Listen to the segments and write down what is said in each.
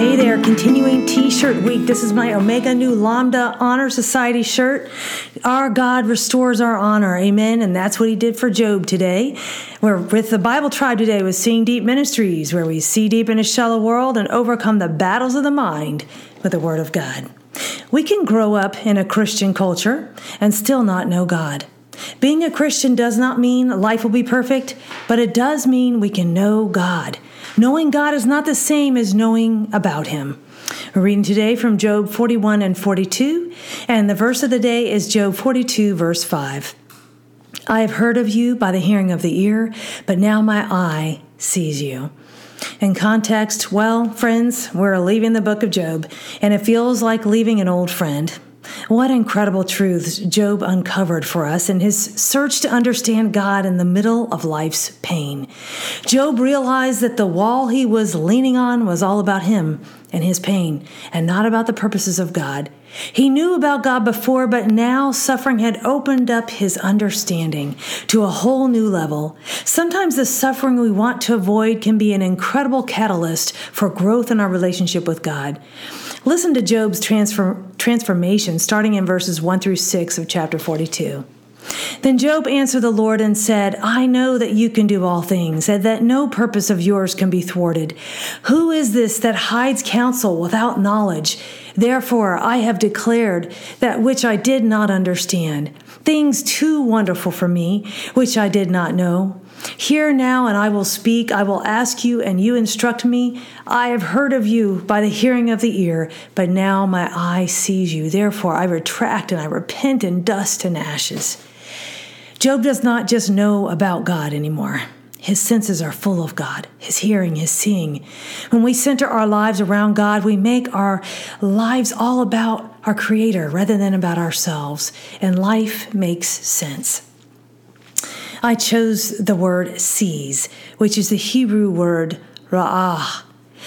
Hey there, continuing t shirt week. This is my Omega Nu Lambda Honor Society shirt. Our God restores our honor. Amen. And that's what he did for Job today. We're with the Bible tribe today with Seeing Deep Ministries, where we see deep in a shallow world and overcome the battles of the mind with the Word of God. We can grow up in a Christian culture and still not know God. Being a Christian does not mean life will be perfect, but it does mean we can know God. Knowing God is not the same as knowing about Him. We're reading today from Job 41 and 42, and the verse of the day is Job 42, verse 5. I have heard of you by the hearing of the ear, but now my eye sees you. In context, well, friends, we're leaving the book of Job, and it feels like leaving an old friend. What incredible truths Job uncovered for us in his search to understand God in the middle of life's pain. Job realized that the wall he was leaning on was all about him and his pain, and not about the purposes of God. He knew about God before, but now suffering had opened up his understanding to a whole new level. Sometimes the suffering we want to avoid can be an incredible catalyst for growth in our relationship with God. Listen to Job's transfer, transformation starting in verses 1 through 6 of chapter 42. Then Job answered the Lord and said, I know that you can do all things, and that no purpose of yours can be thwarted. Who is this that hides counsel without knowledge? Therefore I have declared that which I did not understand, things too wonderful for me, which I did not know. Hear now, and I will speak. I will ask you, and you instruct me. I have heard of you by the hearing of the ear, but now my eye sees you. Therefore, I retract and I repent in dust and ashes. Job does not just know about God anymore. His senses are full of God, his hearing, his seeing. When we center our lives around God, we make our lives all about our Creator rather than about ourselves, and life makes sense. I chose the word sees, which is the Hebrew word ra'ah.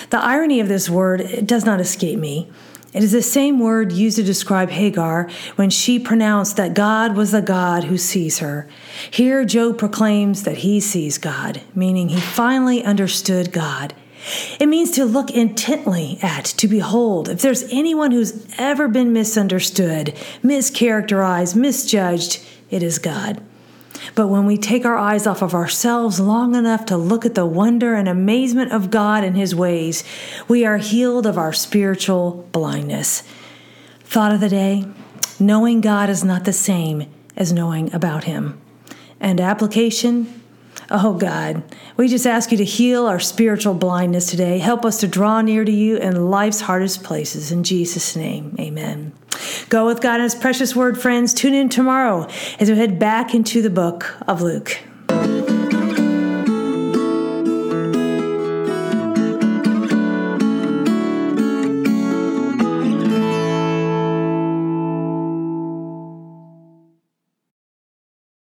The irony of this word does not escape me. It is the same word used to describe Hagar when she pronounced that God was the God who sees her. Here, Job proclaims that he sees God, meaning he finally understood God. It means to look intently at, to behold. If there's anyone who's ever been misunderstood, mischaracterized, misjudged, it is God. But when we take our eyes off of ourselves long enough to look at the wonder and amazement of God and His ways, we are healed of our spiritual blindness. Thought of the day knowing God is not the same as knowing about Him. And application Oh God, we just ask you to heal our spiritual blindness today. Help us to draw near to you in life's hardest places. In Jesus' name, amen. Go with God and His precious word, friends. Tune in tomorrow as we head back into the book of Luke.